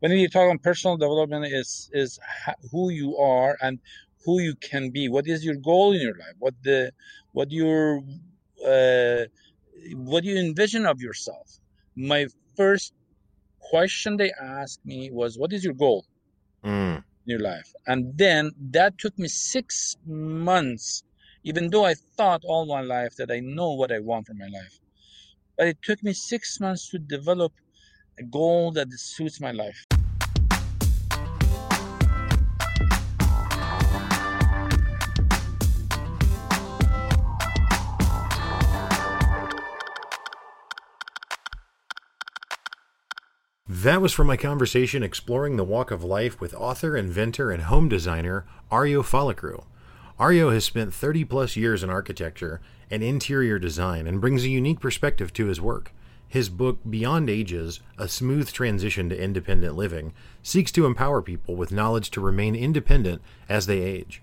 when you talk on personal development is is who you are and who you can be. What is your goal in your life? What the what your uh, what do you envision of yourself? My first question they asked me was what is your goal mm. in your life? And then that took me six months even though i thought all my life that i know what i want for my life. But it took me six months to develop a goal that suits my life That was from my conversation exploring the walk of life with author, inventor, and home designer Aryo Falakrou. Aryo has spent 30 plus years in architecture and interior design and brings a unique perspective to his work. His book, Beyond Ages A Smooth Transition to Independent Living, seeks to empower people with knowledge to remain independent as they age.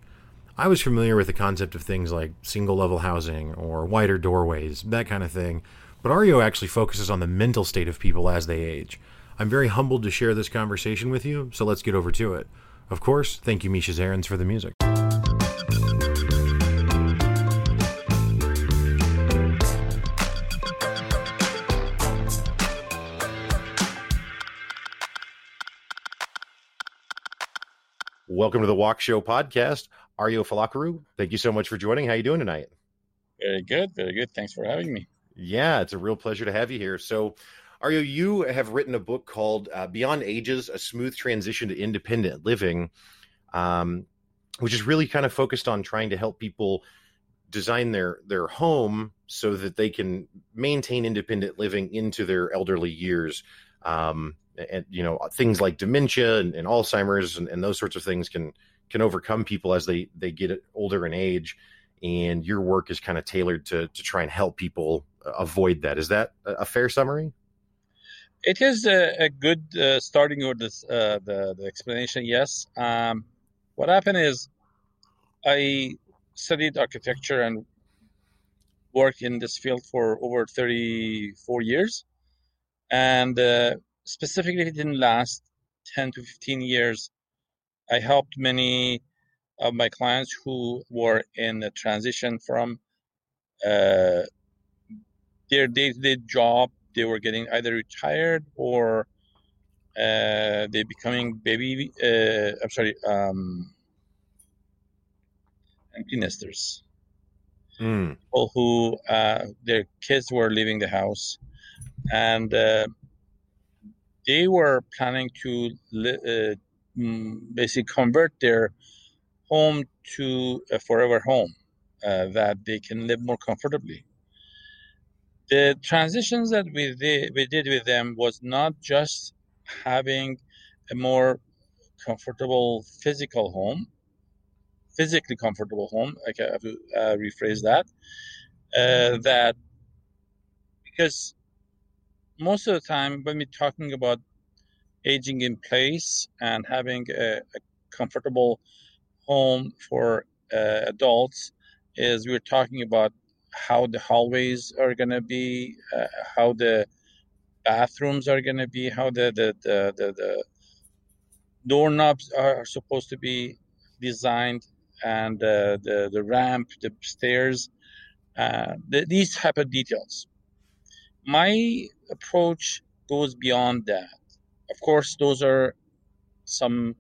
I was familiar with the concept of things like single level housing or wider doorways, that kind of thing, but Aryo actually focuses on the mental state of people as they age. I'm very humbled to share this conversation with you, so let's get over to it. Of course, thank you, Misha Zarins, for the music. Welcome to the Walk Show podcast. Aryo Falakrou, thank you so much for joining. How are you doing tonight? Very good, very good. Thanks for having me. Yeah, it's a real pleasure to have you here. So, Aryo, you have written a book called uh, Beyond Ages A Smooth Transition to Independent Living, um, which is really kind of focused on trying to help people design their their home so that they can maintain independent living into their elderly years. Um, and you know things like dementia and, and Alzheimer's and, and, those sorts of things can can overcome people as they they get older in age. And your work is kind of tailored to to try and help people avoid that. Is that a fair summary? It is a, a good uh, starting with this, uh, the, the explanation. Yes. Um, what happened is I studied architecture and worked in this field for over 34 years. And uh, specifically in the last 10 to 15 years, I helped many of my clients who were in the transition from uh, their day-to-day job they were getting either retired or uh, they becoming baby. Uh, I'm sorry, um, empty nesters. Mm. People who uh, their kids were leaving the house, and uh, they were planning to uh, mm, basically convert their home to a forever home uh, that they can live more comfortably the transitions that we did, we did with them was not just having a more comfortable physical home, physically comfortable home. I have to uh, rephrase that. Uh, that because most of the time when we're talking about aging in place and having a, a comfortable home for uh, adults, is we're talking about how the hallways are going to be, uh, how the bathrooms are going to be, how the, the, the, the, the doorknobs are supposed to be designed, and uh, the, the ramp, the stairs, uh, the, these type of details. My approach goes beyond that. Of course, those are some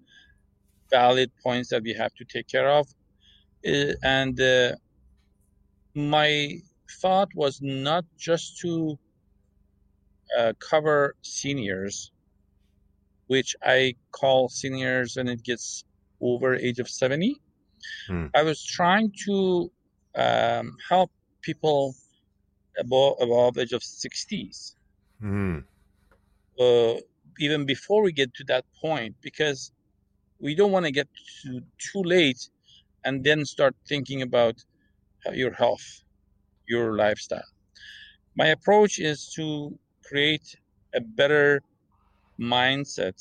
valid points that we have to take care of. Uh, and uh, my thought was not just to uh, cover seniors, which I call seniors when it gets over age of 70. Hmm. I was trying to um, help people above, above age of 60s. Hmm. Uh, even before we get to that point, because we don't want to get to too late and then start thinking about your health, your lifestyle. My approach is to create a better mindset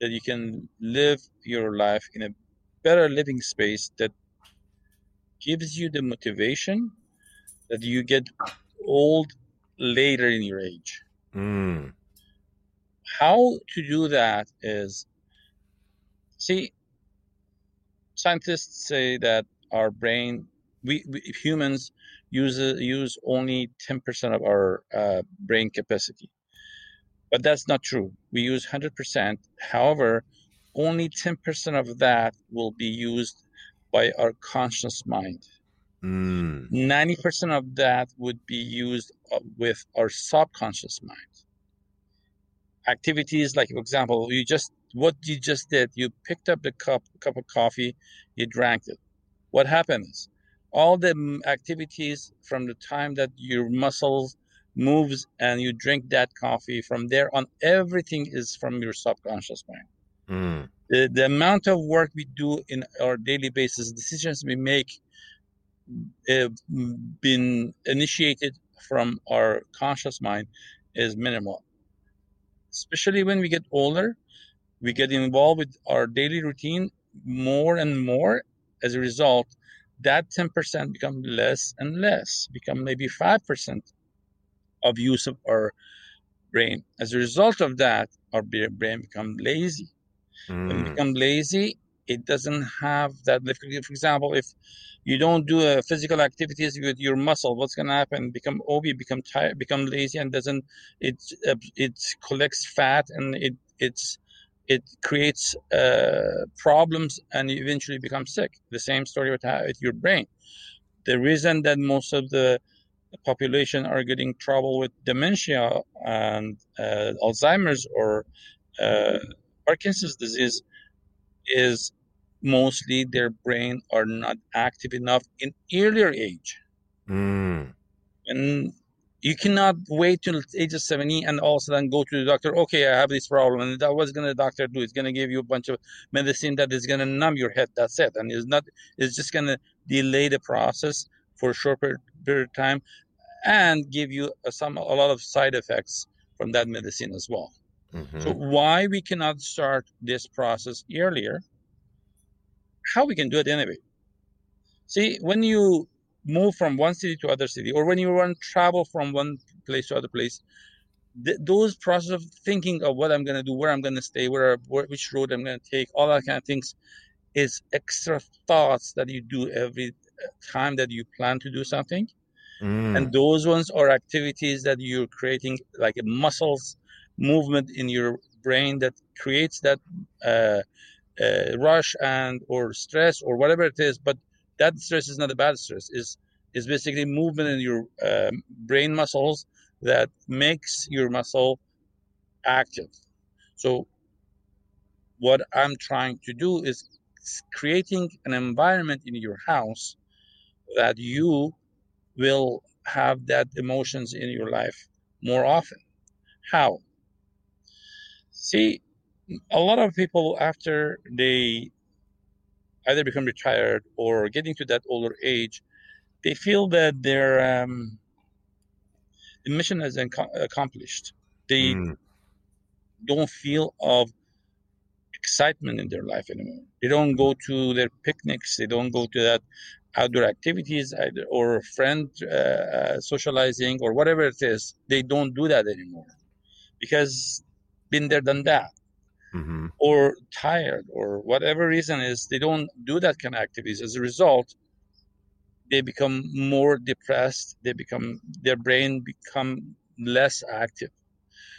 that you can live your life in a better living space that gives you the motivation that you get old later in your age. Mm. how to do that is see scientists say that our brain we, we humans use use only 10% of our uh, brain capacity. But that's not true. We use 100% however only 10% of that will be used by our conscious mind. Mm. 90% of that would be used uh, with our subconscious mind. Activities like for example you just what you just did you picked up the cup cup of coffee you drank it. What happens all the activities from the time that your muscles moves and you drink that coffee from there on everything is from your subconscious mind mm. the, the amount of work we do in our daily basis decisions we make have uh, been initiated from our conscious mind is minimal especially when we get older, we get involved with our daily routine more and more. As a result, that 10% become less and less, become maybe 5% of use of our brain. As a result of that, our brain become lazy. Mm. When we become lazy, it doesn't have that. For example, if you don't do a physical activities with your muscle, what's going to happen? Become obese, become tired, become lazy, and doesn't it? Uh, it collects fat and it it's it creates uh, problems and you eventually become sick. The same story with, with your brain. The reason that most of the population are getting trouble with dementia and uh, Alzheimer's or uh, Parkinson's disease is mostly their brain are not active enough in earlier age. Mm. And you cannot wait till age of 70 and all of a sudden go to the doctor, okay, I have this problem. And that what's gonna the doctor do? It's gonna give you a bunch of medicine that is gonna numb your head. That's it. And it's not it's just gonna delay the process for a short period of time and give you a, some a lot of side effects from that medicine as well. Mm-hmm. So why we cannot start this process earlier how we can do it anyway. See, when you move from one city to other city, or when you run travel from one place to other place, th- those process of thinking of what I'm going to do, where I'm going to stay, where, where which road I'm going to take, all that kind of things, is extra thoughts that you do every time that you plan to do something. Mm. And those ones are activities that you're creating, like muscles movement in your brain that creates that uh, uh, rush and or stress or whatever it is but that stress is not a bad stress. Is is basically movement in your uh, brain muscles that makes your muscle active. So what i'm trying to do is creating an environment in your house that you will have that emotions in your life more often. How? See a lot of people after they either become retired or getting to that older age, they feel that their um, mission is accomplished. They mm. don't feel of excitement in their life anymore. They don't go to their picnics. They don't go to that outdoor activities either, or friend uh, uh, socializing or whatever it is. They don't do that anymore because been there, done that mm-hmm. or tired or whatever reason is they don't do that kind of activities. As a result they become more depressed. They become their brain become less active.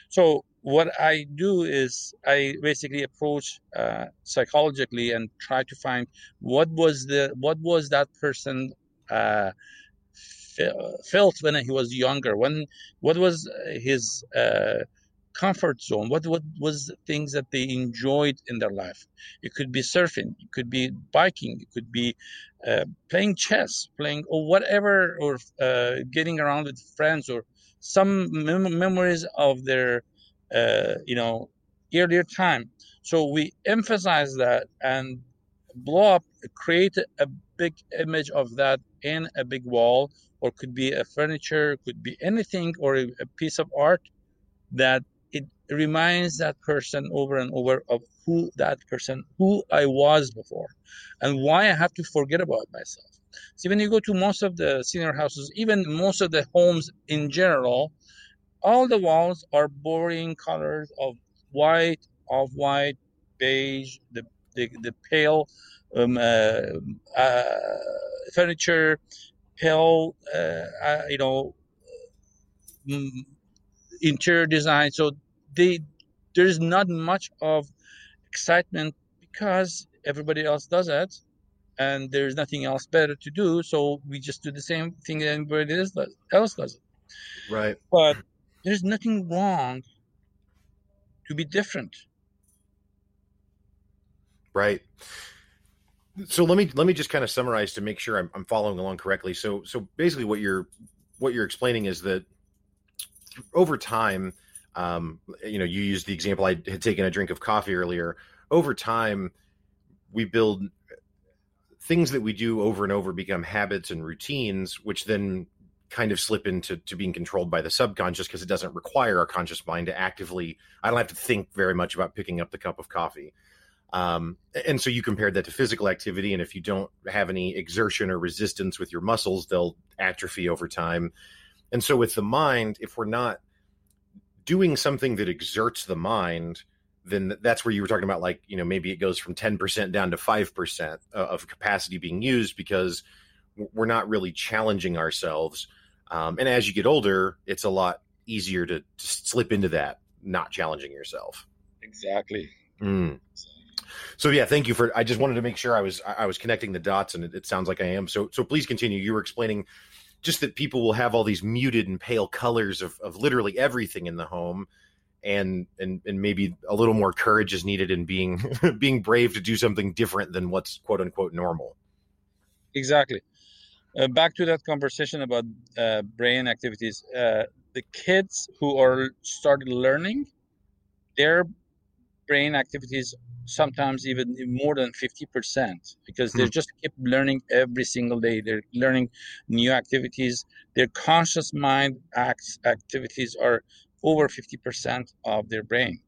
So what i do is i basically approach uh, psychologically and try to find what was the what was that person uh, felt when he was younger? When what was his uh, comfort zone. What what was things that they enjoyed in their life? It could be surfing it could be biking it could be uh, playing chess playing or whatever or uh, getting around with friends or some mem- memories of their uh, you know earlier time. So we emphasize that and blow up create a big image of that in a big wall or could be a furniture could be anything or a, a piece of art that reminds that person over and over of who that person, who I was before, and why I have to forget about myself. See, when you go to most of the senior houses, even most of the homes in general, all the walls are boring colors of white, off white, beige, the the, the pale um, uh, uh, furniture, pale, uh, uh, you know, mm, interior design. So they there's not much of excitement because everybody else does it and there's nothing else better to do. So we just do the same thing that everybody else does it. Right. But there's nothing wrong to be different. Right. So let me let me just kind of summarize to make sure I'm, I'm following along correctly. So so basically what you're what you're explaining is that over time um, you know, you used the example I had taken a drink of coffee earlier. Over time, we build things that we do over and over become habits and routines, which then kind of slip into to being controlled by the subconscious because it doesn't require our conscious mind to actively. I don't have to think very much about picking up the cup of coffee. Um, and so you compared that to physical activity, and if you don't have any exertion or resistance with your muscles, they'll atrophy over time. And so with the mind, if we're not doing something that exerts the mind, then that's where you were talking about, like, you know, maybe it goes from 10% down to 5% of capacity being used because we're not really challenging ourselves. Um, and as you get older, it's a lot easier to, to slip into that, not challenging yourself. Exactly. Mm. So yeah, thank you for. I just wanted to make sure I was I was connecting the dots, and it, it sounds like I am. So so please continue. You were explaining just that people will have all these muted and pale colors of, of literally everything in the home. And and and maybe a little more courage is needed in being being brave to do something different than what's quote unquote normal. Exactly. Uh, back to that conversation about uh, brain activities. Uh, the kids who are started learning their brain activities sometimes even more than 50% because they hmm. just keep learning every single day. They're learning new activities. Their conscious mind acts activities are over 50% of their brain.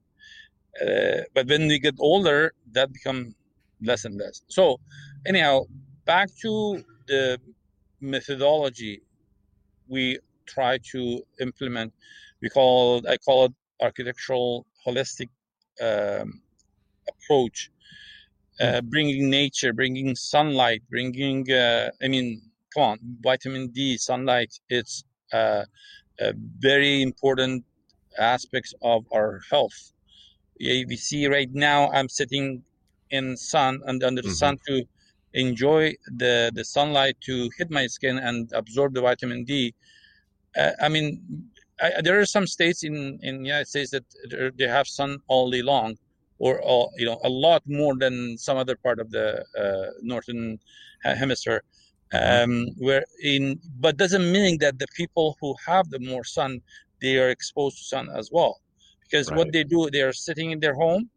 Uh, but when we get older that become less and less. So anyhow back to the methodology we try to implement. We call i call it architectural holistic um, approach uh, hmm. bringing nature bringing sunlight bringing uh, i mean come on vitamin d sunlight it's uh, very important aspects of our health yeah, we see right now i'm sitting in sun and under the mm-hmm. sun to enjoy the the sunlight to hit my skin and absorb the vitamin d uh, i mean I, there are some states in in the united states that they have sun all day long or, or you know a lot more than some other part of the uh, northern hemisphere mm-hmm. um, where in but doesn't mean that the people who have the more sun they are exposed to sun as well because right. what they do they are sitting in their home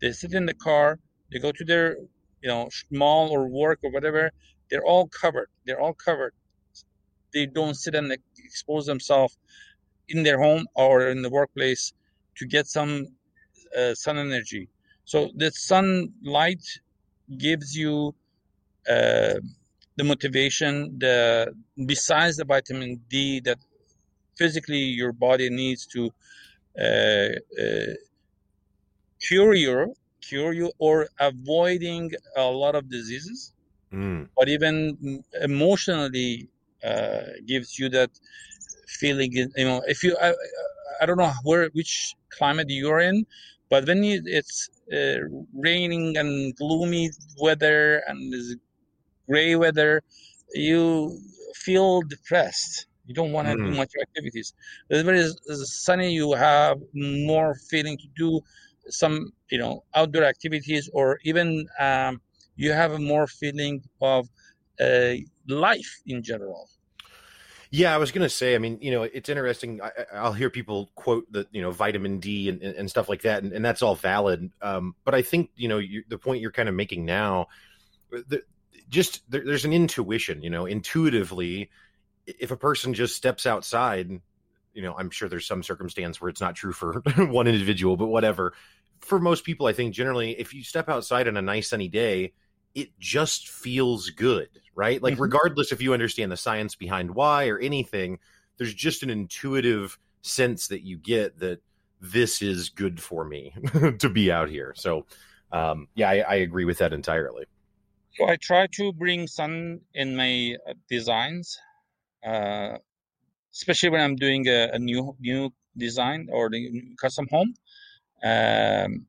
they sit in the car they go to their you know mall or work or whatever they're all covered they're all covered they don't sit and expose themselves in their home or in the workplace to get some uh, sun energy. So the sunlight gives you uh, the motivation. The besides the vitamin D that physically your body needs to uh, uh, cure you, cure you, or avoiding a lot of diseases. Mm. But even emotionally uh, gives you that feeling. You know, if you, I, I don't know where which climate you're in, but when it's uh, raining and gloomy weather and gray weather, you feel depressed. You don't want to mm. do much activities. But when it's sunny, you have more feeling to do some, you know, outdoor activities, or even um, you have a more feeling of uh, life in general. Yeah, I was going to say. I mean, you know, it's interesting. I, will hear people quote the you know vitamin D and, and stuff like that, and, and that's all valid. Um, but I think you know you, the point you're kind of making now, uh, the, just there, there's an intuition. You know, intuitively, if a person just steps outside, you know, I'm sure there's some circumstance where it's not true for one individual, but whatever. For most people, I think generally, if you step outside on a nice sunny day, it just feels good, right? Like, mm-hmm. regardless if you understand the science behind why or anything, there's just an intuitive sense that you get that this is good for me to be out here. So, um, yeah, I, I, agree with that entirely. So I try to bring sun in my uh, designs, uh, especially when I'm doing a, a, new new design or the custom home. Um,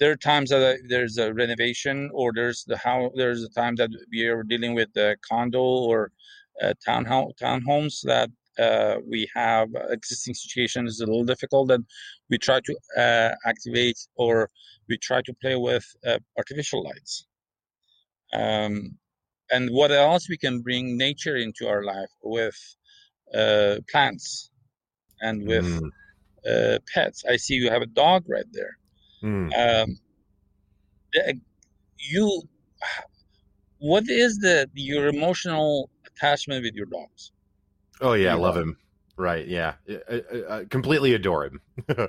there are times that there's a renovation or there's the how there's a time that we are dealing with the condo or uh, townhouse townhomes that uh, we have existing situation is a little difficult and we try to uh, activate or we try to play with uh, artificial lights. Um, and what else we can bring nature into our life with uh, plants and with mm. pets? I see you have a dog right there mm. um, you what is the your emotional attachment with your dogs Oh yeah, I love him. Right? Yeah, I, I, I completely adore him.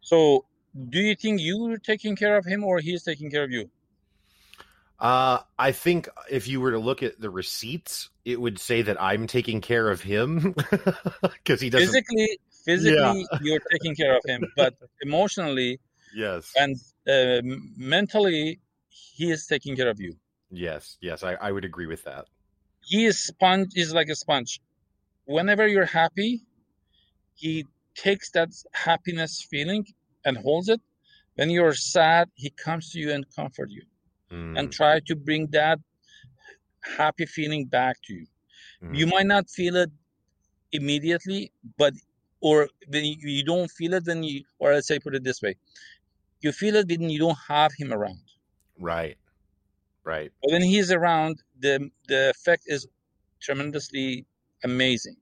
so, do you think you are taking care of him, or he's taking care of you? Uh, I think if you were to look at the receipts, it would say that I'm taking care of him because he doesn't physically. Physically, yeah. you're taking care of him, but emotionally, yes, and uh, mentally, he is taking care of you. Yes, yes, I, I would agree with that. He is sponge. Is like a sponge whenever you're happy, he takes that happiness feeling and holds it. When you're sad, he comes to you and comfort you mm. and try to bring that happy feeling back to you. Mm. You might not feel it immediately, but or when you, don't feel it then you or let's say put it this way. You feel it when you don't have him around. Right. Right. But when he's around, the the effect is tremendously amazing.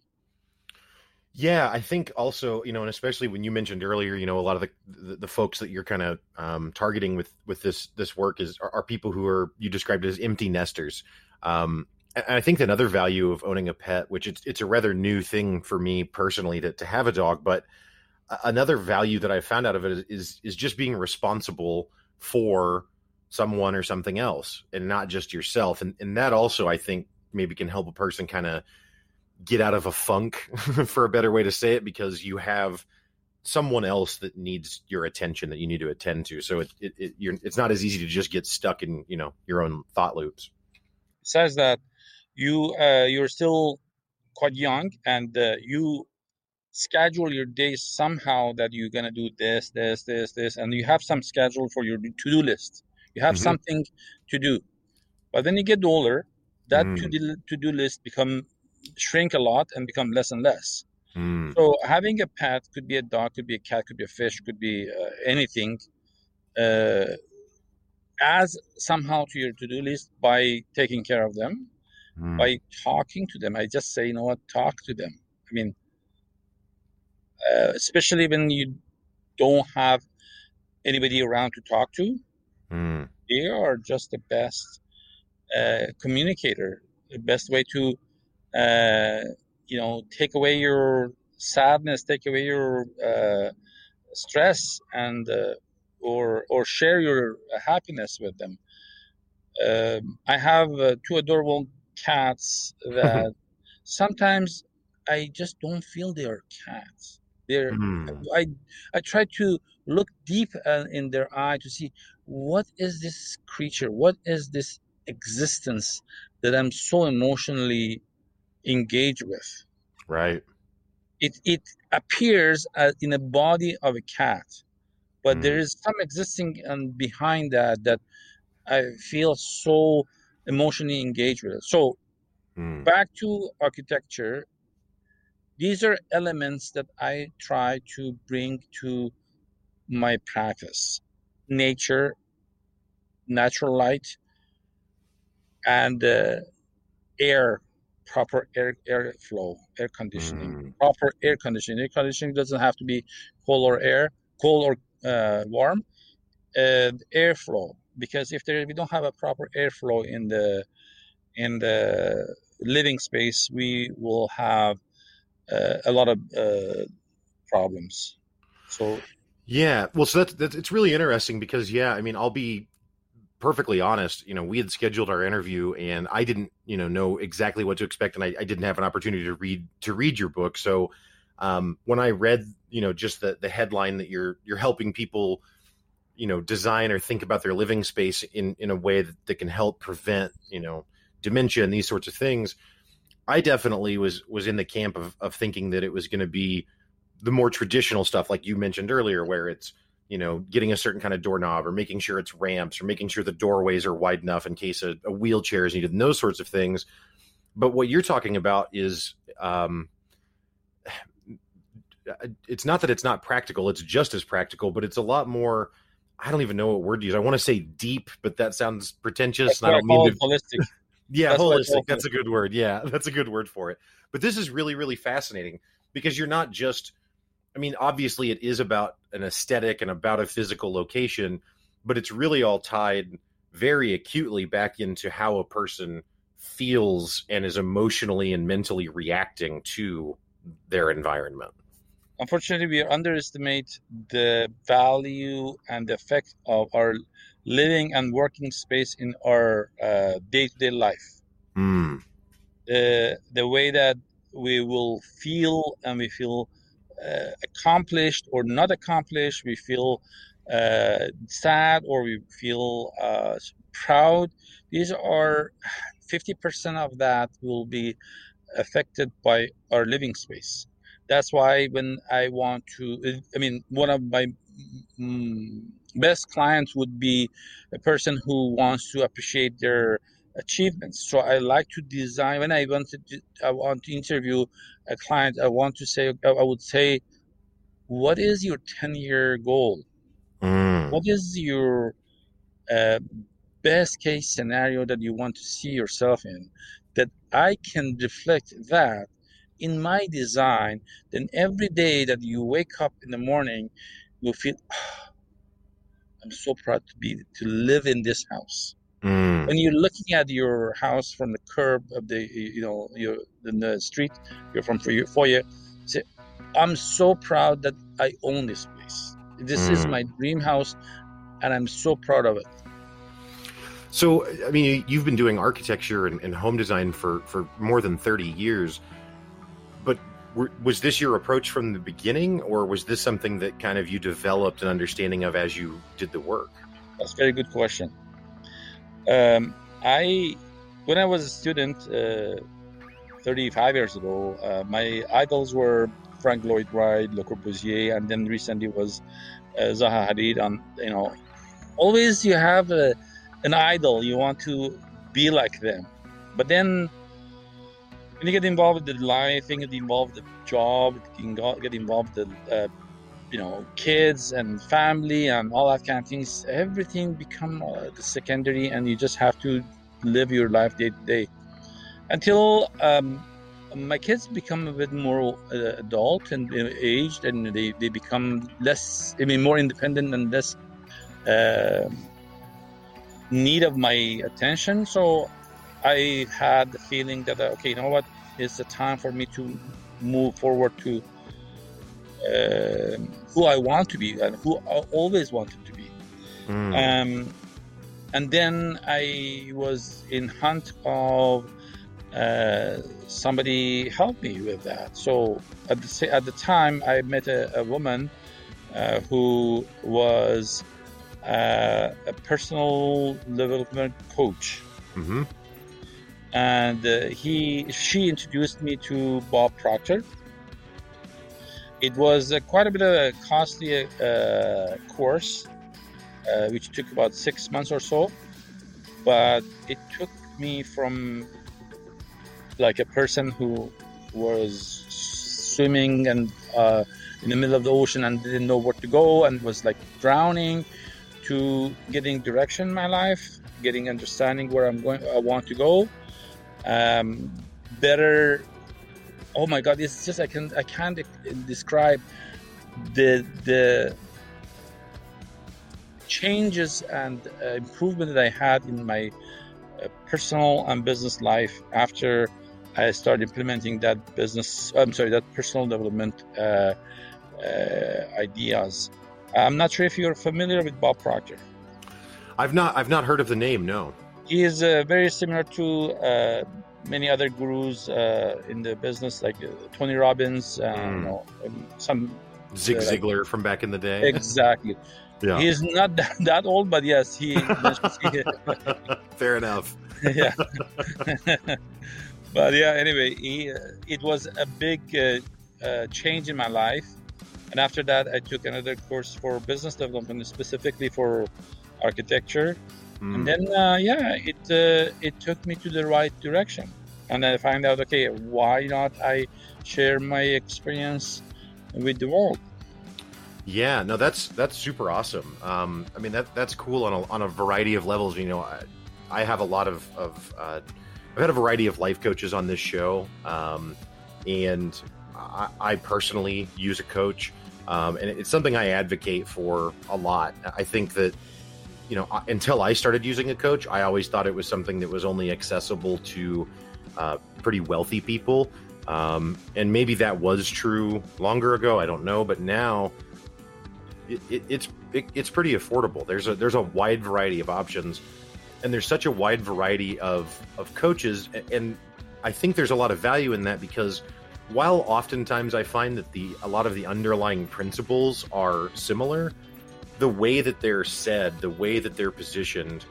Yeah, I think also, you know, and especially when you mentioned earlier, you know, a lot of the the, the folks that you're kind of um, targeting with with this this work is are, are, people who are you described as empty nesters. Um, and I think another value of owning a pet, which it's it's a rather new thing for me personally to to have a dog, but another value that I found out of it is is, just being responsible for someone or something else, and not just yourself. And and that also I think maybe can help a person kind of get out of a funk for a better way to say it because you have someone else that needs your attention that you need to attend to so it, it, it it's not as easy to just get stuck in you know your own thought loops it says that you uh, you're still quite young and uh, you schedule your days somehow that you're going to do this this this this and you have some schedule for your to-do list you have mm-hmm. something to do but then you get older that mm. to-do, to-do list become shrink a lot and become less and less. Mm. So having a pet could be a dog, could be a cat, could be a fish, could be uh, anything. Uh, as somehow to your to-do list by taking care of them, mm. by talking to them. I just say, you know what, talk to them. I mean, uh, especially when you don't have anybody around to talk to, mm. they are just the best uh, communicator. The best way to uh, you know, take away your sadness, take away your uh, stress, and uh, or or share your happiness with them. Um, I have uh, two adorable cats that sometimes I just don't feel they are cats. They're mm. I I try to look deep uh, in their eye to see what is this creature, what is this existence that I'm so emotionally engaged with. Right. It it appears as in a body of a cat, but mm. there is some existing and behind that that I feel so emotionally engaged with it. So mm. back to architecture, these are elements that I try to bring to my practice. Nature, natural light, and uh, air proper air airflow, air conditioning, mm. proper air conditioning. Air conditioning doesn't have to be cold or air, cold or uh, warm. And airflow, because if there we don't have a proper airflow in the in the living space, we will have a lot of uh, problems. So yeah, well, so that's, that's it's really interesting because yeah, I mean, I'll be perfectly honest, you know, we had scheduled our interview and I didn't, you know, know exactly what to expect and I, I didn't have an opportunity to read to read your book. So Um, when I read, you know, just the the headline that you're you're helping people, you know, design or think about their living space in in a way that, that can help prevent, you know, dementia and these sorts of things. I definitely was was in the camp of of thinking that it was going to be the more traditional stuff, like you mentioned earlier, where it's you know getting a certain kind of doorknob or making sure it's ramps or making sure the doorways are wide enough in case a, a wheelchair is needed and those sorts of things. But what you're talking about is um, it's not that it's not practical; it's just as practical, but it's a lot more. I don't even know what word to use. I want to say deep, but that sounds pretentious. I don't mean to, holistic. Yeah, that's holistic. That's a good word. Yeah, that's a good word for it. But this is really, really fascinating because you're not just. I mean, obviously, it is about an aesthetic and about a physical location, but it's really all tied very acutely back into how a person feels and is emotionally and mentally reacting to their environment. Unfortunately, we underestimate the value and the effect of our living and working space in our day to day life. Mm. The, the way that we will feel and we feel uh, accomplished or not accomplished, we feel uh, sad or we feel uh, proud. These are 50% of that will be affected by our living space. That's why when I want to, I mean, one of my mm, best clients would be a person who wants to appreciate their achievements. So I like to design when I want to I want to interview a client. I want to say I would say, what is your ten year goal? Mm. What is your uh, best case scenario that you want to see yourself in? That I can reflect that in my design. Then every day that you wake up in the morning, you feel. Oh, I'm so proud to be to live in this house. Mm. When you're looking at your house from the curb of the you know you're in the street, you're from for your foyer, say, I'm so proud that I own this place. This mm. is my dream house, and I'm so proud of it. So, I mean, you've been doing architecture and, and home design for for more than thirty years, but was this your approach from the beginning, or was this something that kind of you developed an understanding of as you did the work? That's a very good question. Um, I, when I was a student, uh, 35 years ago, uh, my idols were Frank Lloyd Wright, Le Corbusier, and then recently was uh, Zaha Hadid. And you know, always you have a, an idol, you want to be like them, but then when you get involved with the life, you get involved with the job, you can get involved with the, uh, you know, kids and family and all that kind of things, everything become uh, the secondary, and you just have to live your life day to day. Until um, my kids become a bit more uh, adult and uh, aged, and they, they become less, I mean, more independent and less uh, need of my attention. So I had the feeling that uh, okay, you know what, it's the time for me to move forward to uh, who I want to be and who I always wanted to be. Mm. Um, and then I was in hunt of uh, somebody help me with that. So at the at the time, I met a, a woman uh, who was uh, a personal development coach. Mm-hmm and uh, he she introduced me to Bob Proctor. It was uh, quite a bit of a costly uh, course, which took about six months or so, but it took me from like a person who was swimming and uh, in the middle of the ocean and didn't know where to go and was like drowning to getting direction in my life, getting understanding where I'm going, I want to go, um, better oh my god it's just i can i can't describe the the changes and uh, improvement that i had in my uh, personal and business life after i started implementing that business i'm sorry that personal development uh, uh ideas. I'm not sure if you're familiar with bob proctor. I've not i've not heard of the name no he is uh, very similar to uh, many other gurus uh, in the business, like uh, Tony Robbins, mm. know, some Zig Ziglar like, from back in the day. Exactly. Yeah. He's not that, that old, but yes, he. Fair enough. yeah. but yeah, anyway, he, uh, it was a big uh, uh, change in my life. And after that, I took another course for business development, specifically for architecture. Mm. And then, uh, yeah, it uh, it took me to the right direction. And I find out, okay, why not I share my experience with the world? Yeah, no, that's that's super awesome. Um, I mean, that that's cool on a, on a variety of levels. You know, I, I have a lot of, of uh, I've had a variety of life coaches on this show, um, and I, I, personally use a coach, um, and it's something I advocate for a lot. I think that you know, until I started using a coach, I always thought it was something that was only accessible to uh, pretty wealthy people. Um, and maybe that was true longer ago. I don't know, but now it, it, it's it, it's pretty affordable. There's a there's a wide variety of options, and there's such a wide variety of of coaches, and I think there's a lot of value in that because while oftentimes I find that the a lot of the underlying principles are similar, the way that they're said, the way that they're positioned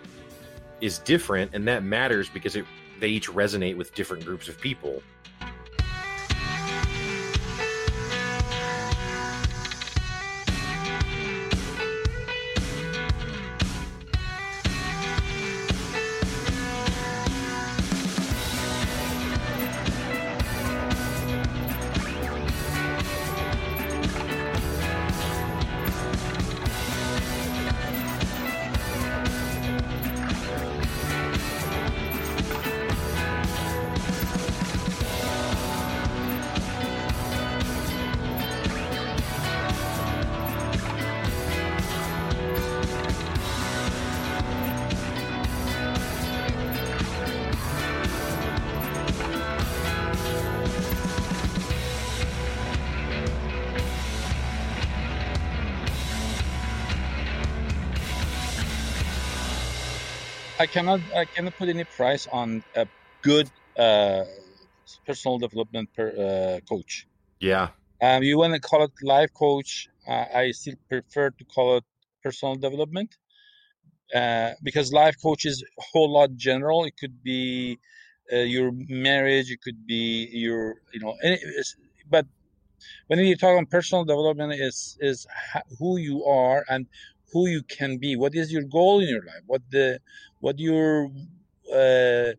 is different, and that matters because it they each resonate with different groups of people. I cannot I cannot put any price on a good uh, personal development per, uh, coach. Yeah. Um, you want to call it life coach? Uh, I still prefer to call it personal development uh, because life coach is a whole lot general. It could be uh, your marriage, it could be your you know, but when you talk on personal development, is is who you are and who you can be. What is your goal in your life? What the what your uh,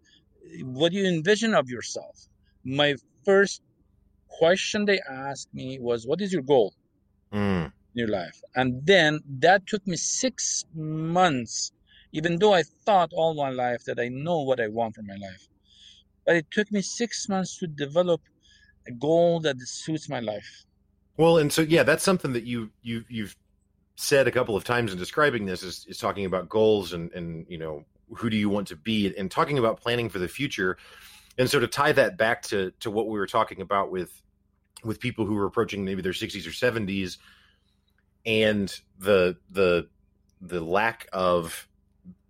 what do you envision of yourself my first question they asked me was what is your goal mm. in your life and then that took me six months even though i thought all my life that i know what i want for my life but it took me six months to develop a goal that suits my life well and so yeah that's something that you you you've said a couple of times in describing this is, is talking about goals and and you know who do you want to be and talking about planning for the future. And so to tie that back to to what we were talking about with with people who are approaching maybe their 60s or 70s and the the the lack of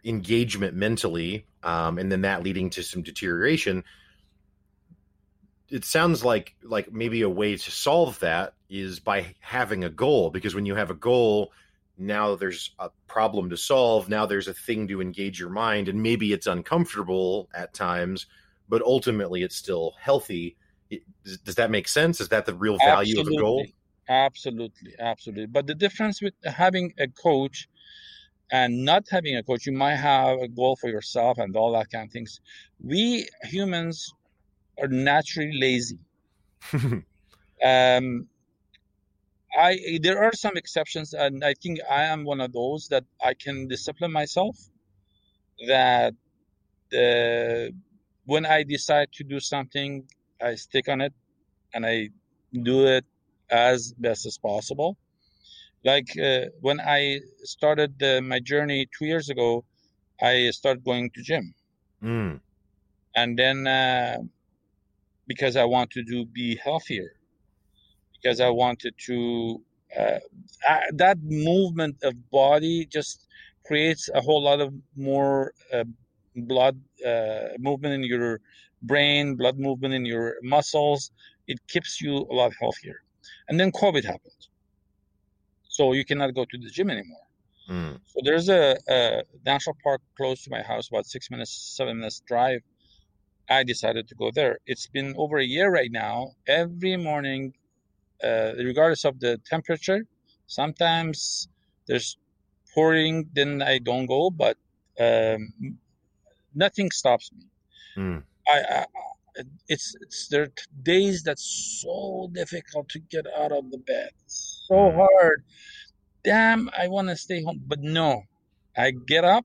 engagement mentally um, and then that leading to some deterioration it sounds like like maybe a way to solve that is by having a goal because when you have a goal now there's a problem to solve now there's a thing to engage your mind and maybe it's uncomfortable at times but ultimately it's still healthy. It, does, does, that make sense? Is that the real value absolutely. of a goal? Absolutely. Absolutely. But the difference with having a coach and not having a coach you might have a goal for yourself and all that kind of things. We humans are naturally lazy. Um I there are some exceptions, and I think I am one of those that I can discipline myself. That uh, when I decide to do something, I stick on it, and I do it as best as possible. Like uh, when I started uh, my journey two years ago, I started going to gym, mm. and then uh, because I want to do be healthier because I wanted to. Uh, that movement of body just creates a whole lot of more uh, blood uh, movement in your brain, blood movement in your muscles. It keeps you a lot healthier. And then COVID happened. So you cannot go to the gym anymore. Mm. So there's a, a, national park close to my house, about six minutes, seven minutes drive. I decided to go there. It's been over a year right now. Every morning, uh, regardless of the temperature, sometimes there's pouring, then I don't go, but um, nothing stops me. Mm. I, I, it's it's there are days that's so difficult to get out of the bed, so mm. hard. Damn, I want to stay home, but no, I get up.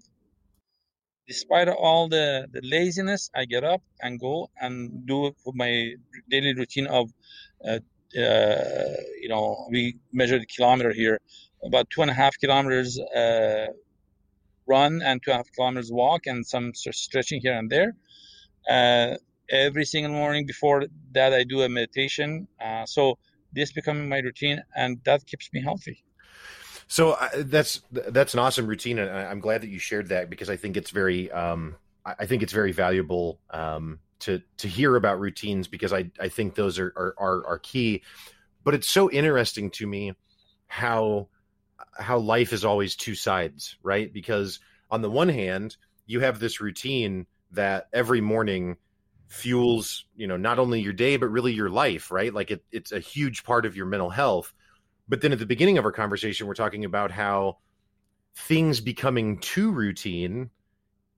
Despite all the, the laziness, I get up and go and do my daily routine of, uh, uh, you know, we measure the kilometer here, about two and a half kilometers uh, run and two and a half kilometers walk and some stretching here and there. Uh, every single morning before that, I do a meditation. Uh, so this becoming my routine, and that keeps me healthy. So uh, that's that's an awesome routine, and I'm glad that you shared that because I think it's very um, I think it's very valuable um, to to hear about routines because I I think those are are, are, are key. But it's so interesting to me how how life is always two sides, right? Because on the one hand, you have this routine that every morning fuels, you know, not only your day but really your life, right? Like it, it's a huge part of your mental health. But then at the beginning of our conversation, we're talking about how things becoming too routine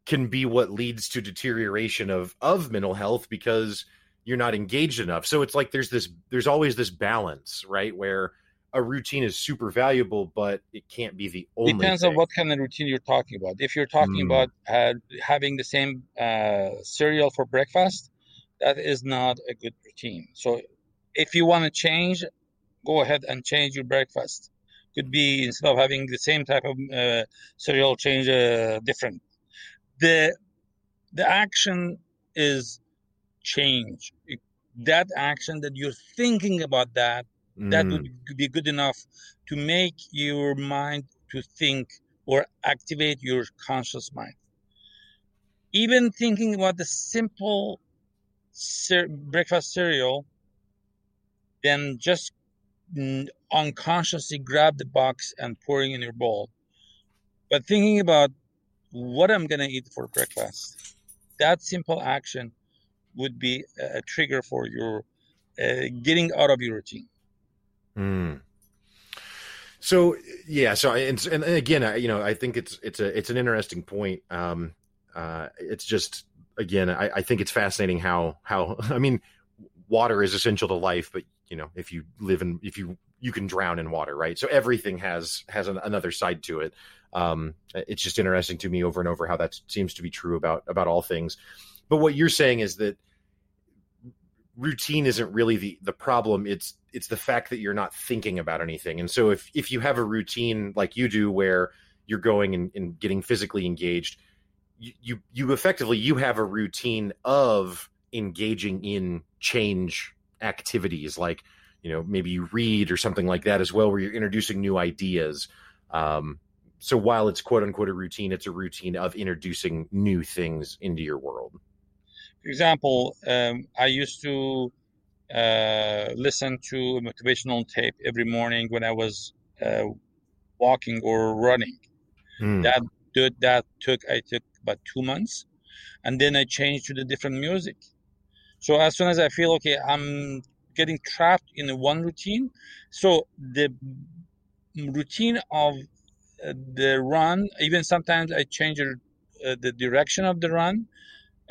can be what leads to deterioration of of mental health because you're not engaged enough. So it's like there's this there's always this balance, right? Where a routine is super valuable, but it can't be the only. Depends thing. on what kind of routine you're talking about. If you're talking mm. about uh, having the same uh, cereal for breakfast, that is not a good routine. So, if you want to change, go ahead and change your breakfast. Could be instead of having the same type of uh, cereal, change uh, different. The the action is change. That action that you're thinking about that that would mm. be good enough to make your mind to think or activate your conscious mind even thinking about the simple cer- breakfast cereal then just unconsciously grab the box and pouring in your bowl but thinking about what i'm going to eat for breakfast that simple action would be a trigger for your uh, getting out of your routine Mm. So yeah, so and, and again, I, you know, I think it's it's a it's an interesting point. Um, uh, it's just again, I, I think it's fascinating how how I mean, water is essential to life, but you know, if you live in if you you can drown in water, right? So everything has has an, another side to it. Um, it's just interesting to me over and over how that seems to be true about about all things. But what you're saying is that routine isn't really the the problem. It's it's the fact that you're not thinking about anything. And so if if you have a routine like you do where you're going and, and getting physically engaged you, you you effectively you have a routine of engaging in change activities. Like you know maybe you read or something like that as well where you're introducing new ideas. Um, so while it's quote unquote a routine it's a routine of introducing new things into your world for example, um, I used to uh, listen to a motivational tape every morning when I was uh, walking or running. Mm. That did, that took I took about two months, and then I changed to the different music. So as soon as I feel okay, I'm getting trapped in one routine. So the routine of the run, even sometimes I change the, uh, the direction of the run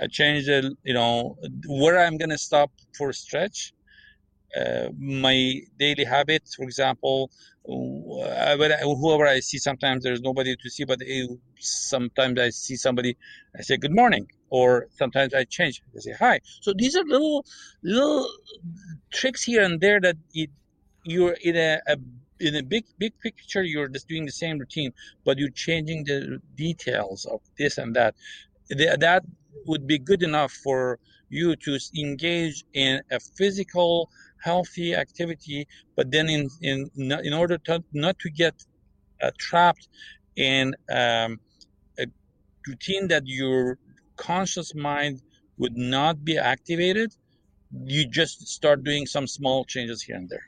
I change the, you know, where I'm to stop for stretch. Uh, my daily habits, for example, uh, whoever I see, sometimes there's nobody to see, but sometimes I see somebody, I say good morning, or sometimes I change, I say hi. So these are little, little tricks here and there that it, you're in a, a in a big big picture you're just doing the same routine but you're changing the details of this and that that would be good enough for you to engage in a physical healthy activity but then in in in order to not to get uh, trapped in um, a routine that your conscious mind would not be activated, you just start doing some small changes here and there.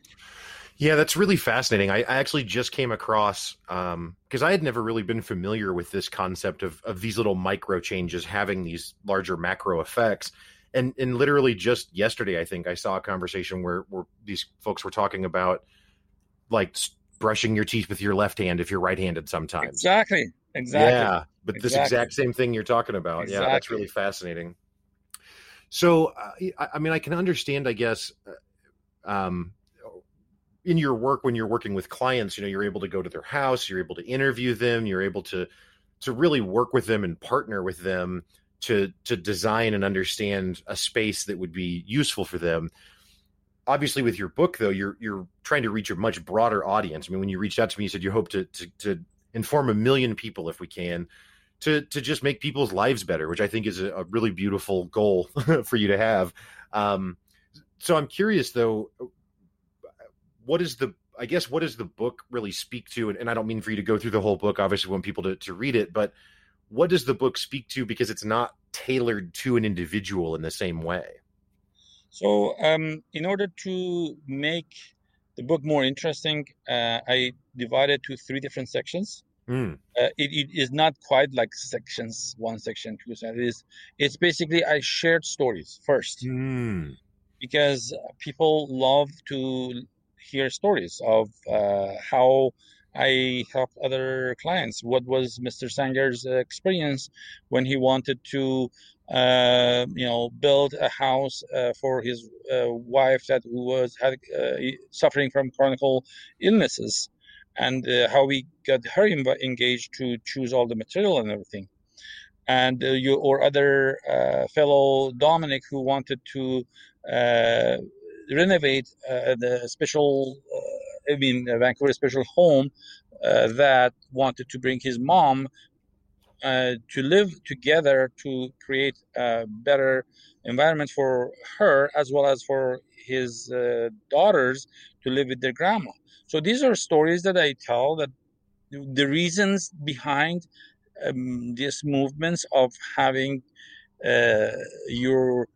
Yeah, that's really fascinating. I, I actually just came across because um, I had never really been familiar with this concept of of these little micro changes having these larger macro effects. And and literally just yesterday, I think I saw a conversation where where these folks were talking about like brushing your teeth with your left hand if you're right-handed sometimes. Exactly. Exactly. Yeah, but exactly. this exact same thing you're talking about. Exactly. Yeah, that's really fascinating. So, uh, I mean, I can understand, I guess, uh, um, in your work when you're working with clients, you know, you're able to go to their house, you're able to interview them, you're able to to really work with them and partner with them to to design and understand a space that would be useful for them. Obviously with your book though you're you're trying to reach a much broader audience. I mean when you reached out to me you said you hope to to, to inform a million people if we can to to just make people's lives better which i think is a, a really beautiful goal for you to have. Um, so i'm curious though what is the i guess what does the book really speak to and, and i don't mean for you to go through the whole book obviously want people to, to read it but what does the book speak to because it's not tailored to an individual in the same way so, um, in order to make the book more interesting, uh, I divided it to three different sections. Mm. Uh, it, it is not quite like sections one, section two. So it is. It's basically I shared stories first mm. because people love to hear stories of uh, how I helped other clients. What was Mr. Sanger's experience when he wanted to uh, you know, build a house uh, for his uh, wife that was had, uh, suffering from chronic illnesses, and uh, how we got her engaged to choose all the material and everything. And you or other fellow Dominic who wanted to renovate the special, I mean, Vancouver special home that wanted to bring his mom uh, to live together to create a better environment for her as well as for his uh, daughters to live with their grandma. So these are stories that I tell that the reasons behind um, these movements of having uh, your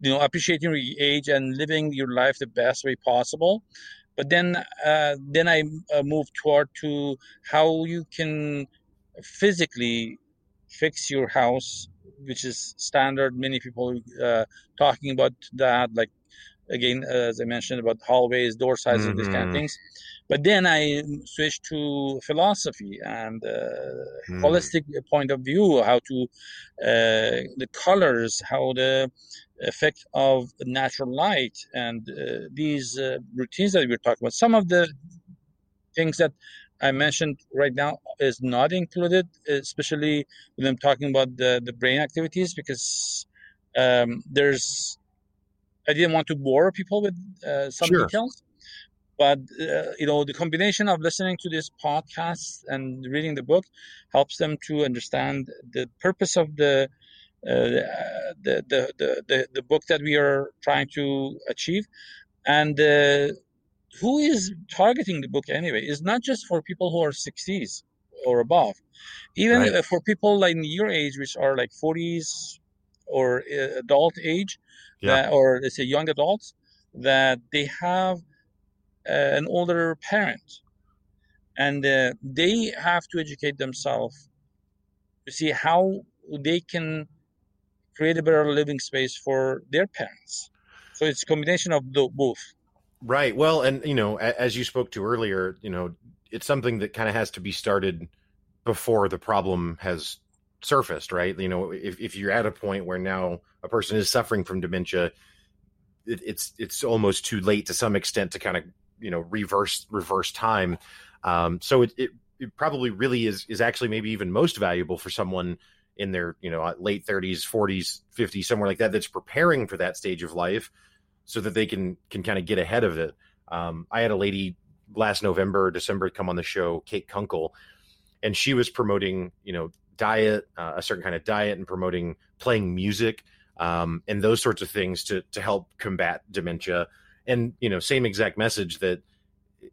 you know appreciating your age and living your life the best way possible but then uh, then i uh, move toward to how you can physically fix your house, which is standard. Many people uh, talking about that, like again, as I mentioned about hallways, door sizes, mm-hmm. these kind of mm-hmm. things. But then I switched to philosophy and uh, mm. holistic point of view, how to uh, the colors, how the effect of natural light, and uh, these uh, routines that we we're talking about. Some of the things that I mentioned right now is not included, especially when I'm talking about the, the brain activities, because um, there's, I didn't want to bore people with uh, some sure. details. But, uh, you know, the combination of listening to this podcast and reading the book helps them to understand the purpose of the, the, the, the, the, the book that we are trying to achieve and uh, who is targeting the book anyway is not just for people who are 60s or above even right. for people like your age which are like 40s or uh, adult age yeah. that, or let's say young adults that they have uh, an older parent and uh, they have to educate themselves to see how they can create a better living space for their parents so it's a combination of the, both Right. Well, and you know, as you spoke to earlier, you know, it's something that kind of has to be started before the problem has surfaced, right? You know, if, if you're at a point where now a person is suffering from dementia, it, it's it's almost too late to some extent to kind of you know reverse reverse time. Um, so it, it it probably really is is actually maybe even most valuable for someone in their you know late 30s, 40s, 50s, somewhere like that that's preparing for that stage of life so that they can can kind of get ahead of it. Um, I had a lady last November December come on the show, Kate Kunkel, and she was promoting you know diet, uh, a certain kind of diet, and promoting playing music um, and those sorts of things to to help combat dementia. And you know, same exact message that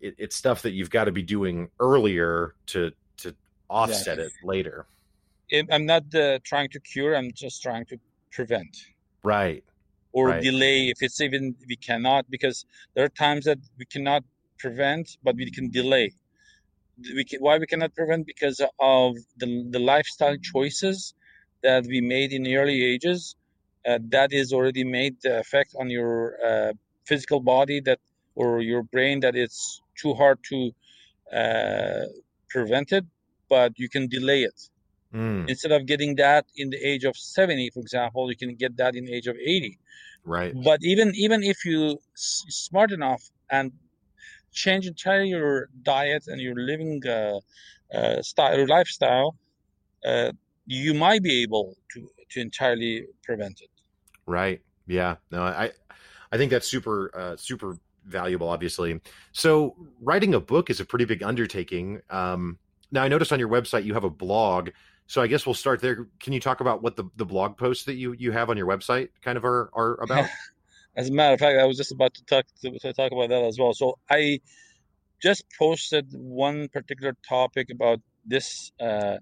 it, it's stuff that you've got to be doing earlier to to offset yeah. it later. I'm not uh, trying to cure. I'm just trying to prevent. Right. Or right. delay if it's even we cannot because there are times that we cannot prevent, but we can delay. We can, why we cannot prevent because of the the lifestyle choices that we made in the early ages. Uh, that is already made the effect on your uh, physical body that or your brain that it's too hard to uh, prevent it, but you can delay it. Mm. Instead of getting that in the age of 70, for example, you can get that in the age of 80. Right. But even even if you smart enough and change entirely your diet and your living uh, uh, style, your lifestyle, uh, you might be able to to entirely prevent it. Right. Yeah. No, I I think that's super uh, super valuable, obviously. So writing a book is a pretty big undertaking. Um, now I noticed on your website you have a blog. So I guess we'll start there. Can you talk about what the, the blog posts that you, you have on your website kind of are, are about? As a matter of fact, I was just about to talk to, to talk about that as well. So I just posted one particular topic about this uh,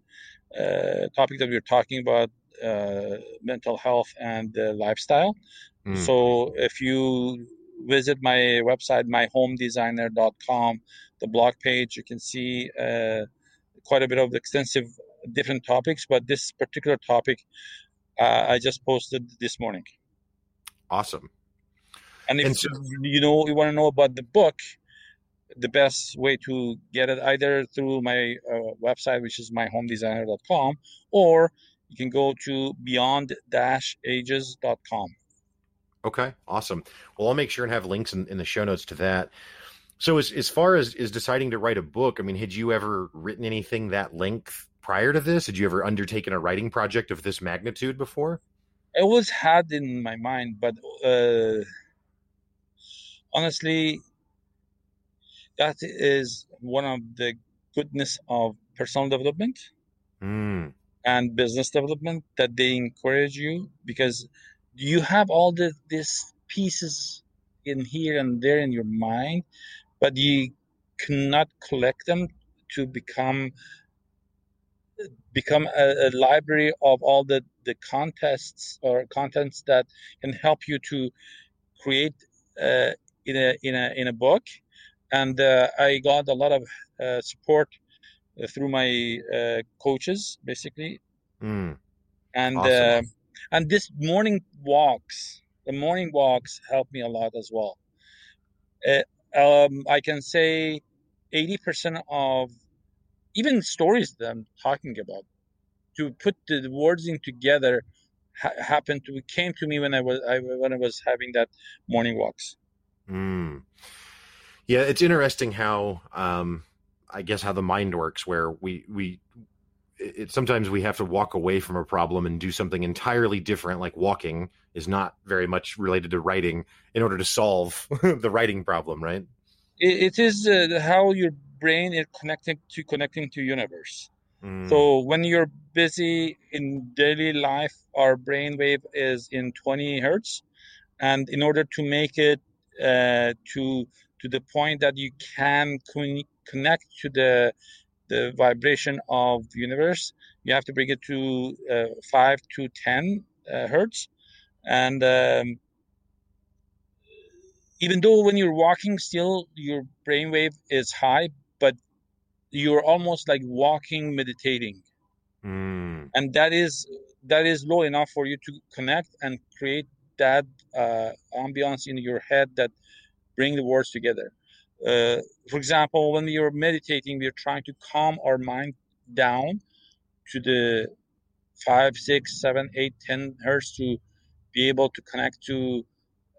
uh, topic that we are talking about, uh, mental health and lifestyle. Mm. So if you visit my website, myhomedesigner.com, the blog page, you can see uh, quite a bit of extensive different topics. But this particular topic, uh, I just posted this morning. Awesome. And if and so, you know you want to know about the book, the best way to get it either through my uh, website, which is myhomedesigner.com, or you can go to beyond-ages.com. Okay, awesome. Well, I'll make sure and have links in, in the show notes to that. So, as as far as is deciding to write a book, I mean, had you ever written anything that length prior to this? Had you ever undertaken a writing project of this magnitude before? I always had in my mind, but uh, honestly, that is one of the goodness of personal development mm. and business development that they encourage you because you have all the these pieces in here and there in your mind, but you cannot collect them to become become a, a, library of all the the contests or contents that can help you to create uh, in a in a in a book and uh, i got a lot of uh, support uh, through my uh, coaches basically mm. and awesome. Uh, and this morning walks the morning walks help me a lot as well um, i can say 80% of even stories that I'm talking about, to put the words in together ha- happened to came to me when I was I, when I was having that morning walks. Mm. Yeah, it's interesting how um, I guess how the mind works, where we we it, sometimes we have to walk away from a problem and do something entirely different, like walking is not very much related to writing in order to solve the writing problem, right? it, it is uh, how your brain is connecting to connecting to universe. Mm. So when you're busy in daily life, our brain wave is in 20 hertz, and in order to make it uh, to to the point that you can con- connect to the the vibration of the universe, you have to bring it to uh, five to ten uh, hertz, and um, even though when you're walking, still your brainwave is high, you're almost like walking meditating. Mm. and that is that is low enough for you to connect and create that uh, ambiance in your head that bring the words together. Uh, for example when we are meditating we are trying to calm our mind down to the five six seven eight ten hertz to be able to connect to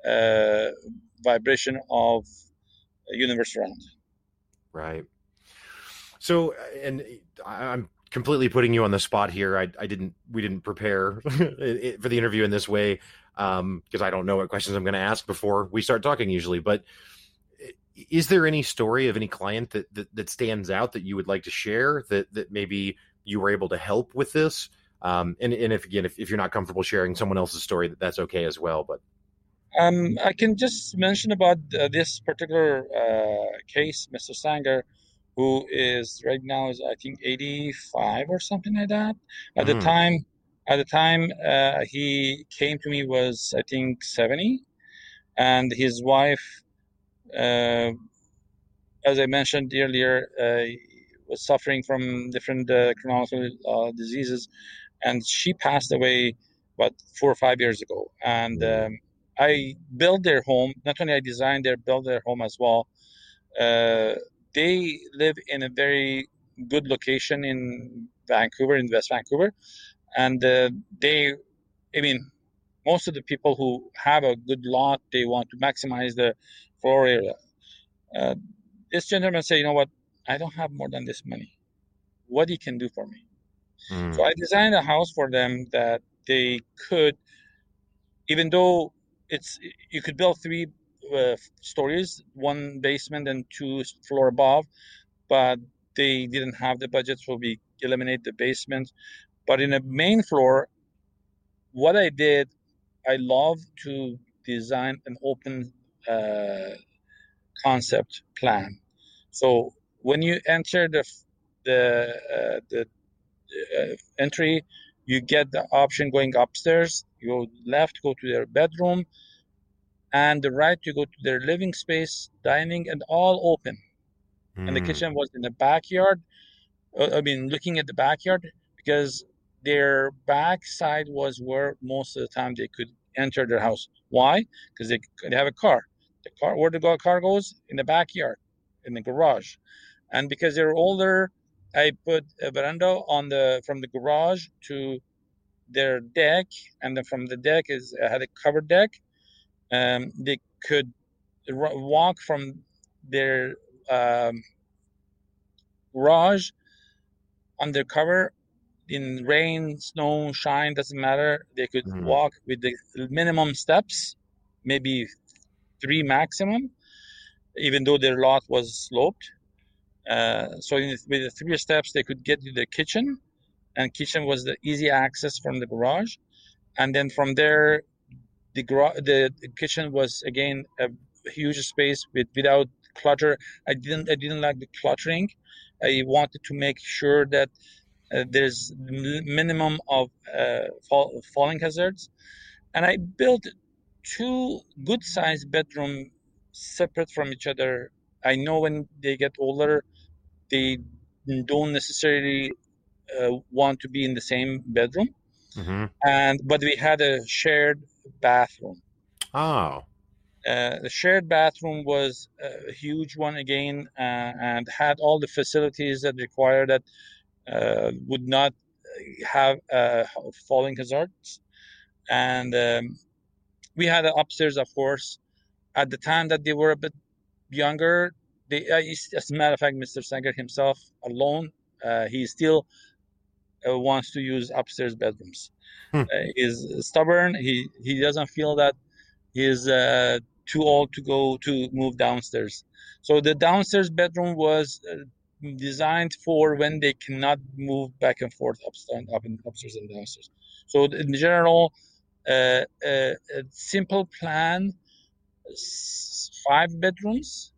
uh, vibration of universe around. Right so, and I'm completely putting you on the spot here. I, I didn't, we didn't prepare for the interview in this way because um, I don't know what questions I'm going to ask before we start talking usually. But is there any story of any client that, that, that stands out that you would like to share that that maybe you were able to help with this? Um, and, and if again, if, if you're not comfortable sharing someone else's story, that that's okay as well. But um, I can just mention about uh, this particular uh, case, Mr. Sanger who is right now is I think 85 or something like that. At mm. the time, At the time uh, he came to me was I think 70, and his wife, uh, as I mentioned earlier, uh, was suffering from different uh, chronological diseases, and she passed away about four or five years ago. And um, I built their home. Not only I designed their built their home as well. They live in a very good location in Vancouver, in West Vancouver, and uh, they, I mean, most of the people who have a good lot, they want to maximize the floor area. Uh, this gentleman said, you know what, I don't have more than this money. What he can do for me? Mm. So I designed a house for them that they could, even though it's you could build three uh, stories, one basement and two floor above, but they didn't have the budget, so we eliminate the basement. But in a main floor, what I did, I love to design an open uh, concept plan. So when you enter the the uh, the uh, entry, you get the option going upstairs. You go left, go to their bedroom, and the right you go to their living space, dining, and all open. Mm. And the hmm. kitchen was in the backyard. Uh, I mean, looking at the backyard because their backside was where most of the time they could enter their house. Why? Because they, they have a car. The car where the car goes in the backyard, in the garage, and because they're older, I put a veranda on the from the garage to their deck, and then from the deck is I had a covered deck. Um, they could walk from their um, garage undercover in rain, snow, shine, doesn't matter. They could mm-hmm. walk with the minimum steps, maybe three maximum, even though their lot was sloped. Uh, so in, with the three steps, they could get to the kitchen, and kitchen was the easy access from the garage, and then from there, the the kitchen was again a huge space with without clutter. I didn't I didn't like the cluttering. I wanted to make sure that uh, there's minimum of uh, fall, falling hazards, and I built two good sized bedroom separate from each other. I know when they get older, they don't necessarily uh, want to be in the same bedroom, mm-hmm. and but we had a shared bathroom. Oh. Uh, the shared bathroom was a huge one again uh, and had all the facilities that require that uh, would not have uh, falling hazards and um, we had upstairs of course at the time that they were a bit younger they uh, as a matter of fact mr sanger himself alone he still wants to use upstairs bedrooms hmm. he's stubborn he he doesn't feel that he's uh, too old to go to move downstairs. So the downstairs bedroom was uh, designed for when they cannot move back and forth upstairs, up and upstairs and downstairs. So in general, uh, uh, a simple plan, five bedrooms,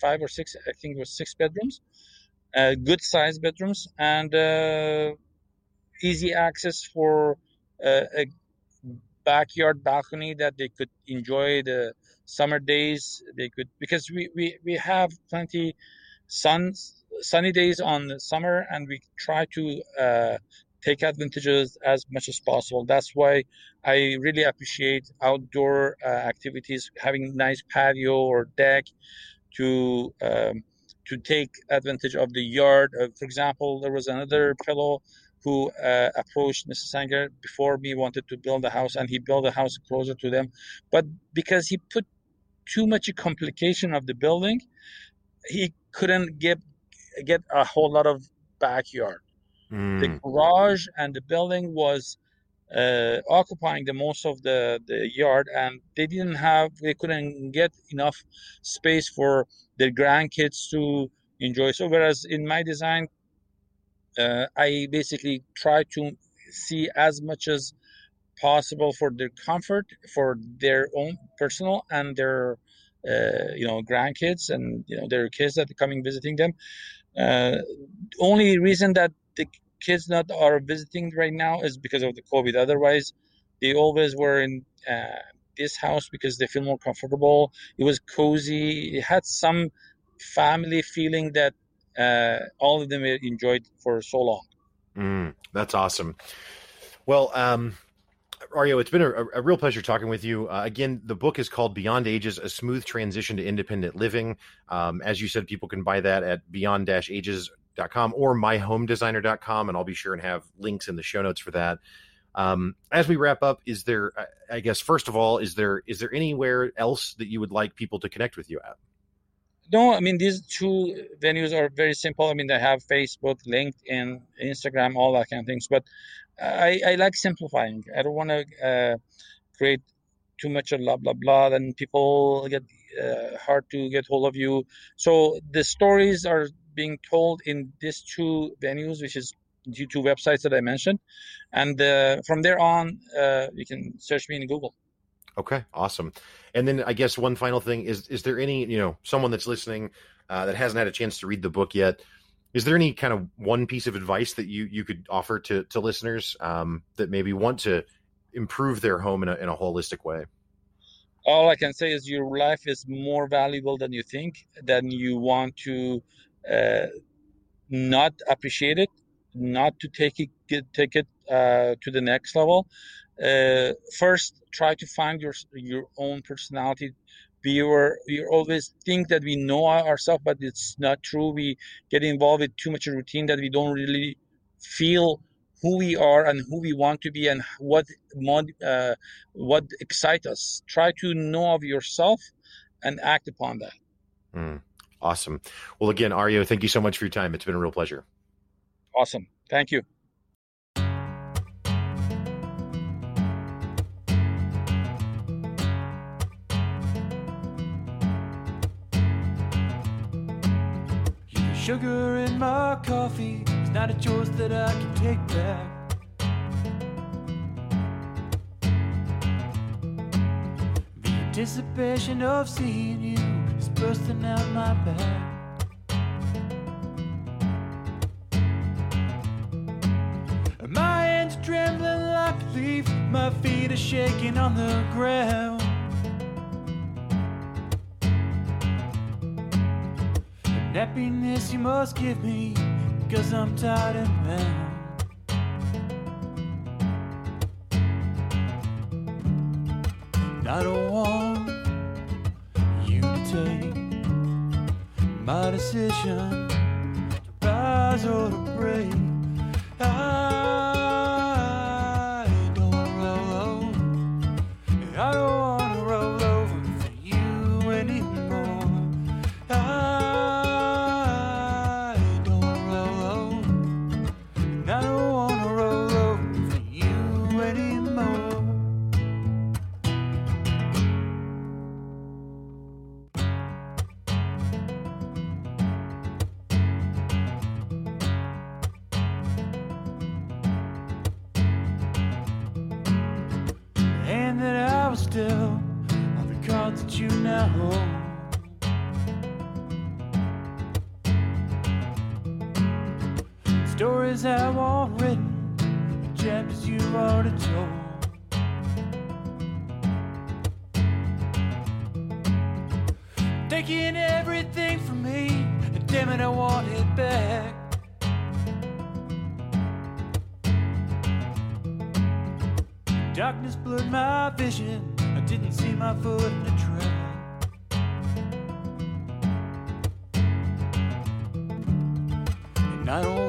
five or six, I think it was six bedrooms, uh, good sized bedrooms, and uh, easy access for a backyard balcony that they could enjoy the summer days. They could because we we, we have plenty sun sunny days on the summer and we try to uh, take advantages as much as possible. That's why i really appreciate outdoor uh, activities having nice patio or deck to um, to take advantage of the yard. Uh, for example there was another fellow who uh, approached Mr. Sanger before me wanted to build a house and he built a house closer to them but because he put too much complication of the building, he couldn't get get a whole lot of backyard. Mm. The garage and the building was uh, occupying the most of the, the yard, and they didn't have they couldn't get enough space for their grandkids to enjoy. So whereas in my design, uh, I basically try to see as much as possible for their comfort, for their own personal and their uh, you know grandkids and you know their kids that are coming visiting them. Uh, only reason that the kids not are visiting right now is because of the COVID. Otherwise, they always were in uh, this house because they feel more comfortable. It was cozy. It had some family feeling that uh, all of them enjoyed for so long. Mm, that's awesome. Well, um, Aryo, it's been a, a, real pleasure talking with you. Uh, again, the book is called Beyond Ages: A Smooth Transition to Independent Living. Um, as you said, people can buy that at beyond-ages.com or myhomedesigner.com, and I'll be sure and have links in the show notes for that. Um, as we wrap up, is there? I guess first of all, is there is there anywhere else that you would like people to connect with you at? No, I mean these two venues are very simple. I mean they have Facebook, LinkedIn, Instagram, all that kind of things. But I, I like simplifying. I don't want to uh, create too much of blah blah blah. Then people get uh, hard to get hold of you. So the stories are being told in these two venues, which is the two websites that I mentioned, and uh, from there on, uh, you can search me in Google. Okay, awesome. And then I guess one final thing is: is there any you know someone that's listening uh, that hasn't had a chance to read the book yet? Is there any kind of one piece of advice that you you could offer to to listeners um, that maybe want to improve their home in a in a holistic way? All I can say is your life is more valuable than you think. Than you want to uh, not appreciate it, not to take it get, take it uh, to the next level. Uh, first, try to find your your own personality. We were we always think that we know ourselves but it's not true. We get involved with too much routine that we don't really feel who we are and who we want to be and what uh, what excites us. Try to know of yourself and act upon that. Mm, awesome. Well again Aryo thank you so much for your time. It's been a real pleasure. Awesome. Thank you Sugar in my coffee is not a choice that I can take back. The anticipation of seeing you is bursting out my back. My hands trembling like a leaf, my feet are shaking on the ground. Happiness you must give me, cause I'm tired and bound. I don't want you to take my decision to rise or to break. stories I've already, chapters you've already told. Taking everything from me, damn it, I want it back. Darkness blurred my vision, I didn't see my foot in the trap. I don't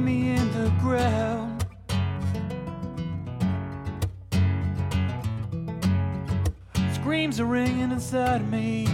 me in the ground. Screams are ringing inside me,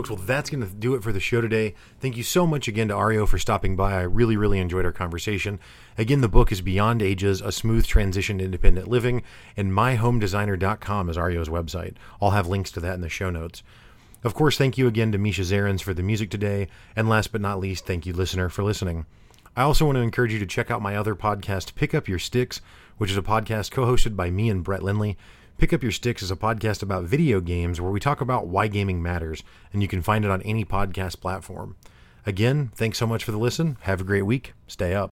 folks. Well, that's going to do it for the show today. Thank you so much again to Aryo for stopping by. I really, really enjoyed our conversation. Again, the book is Beyond Ages A Smooth Transition to Independent Living, and myhomedesigner.com is Aryo's website. I'll have links to that in the show notes. Of course, thank you again to Misha Zarins for the music today. And last but not least, thank you, listener, for listening. I also want to encourage you to check out my other podcast, Pick Up Your Sticks, which is a podcast co hosted by me and Brett Lindley. Pick Up Your Sticks is a podcast about video games where we talk about why gaming matters, and you can find it on any podcast platform. Again, thanks so much for the listen. Have a great week. Stay up.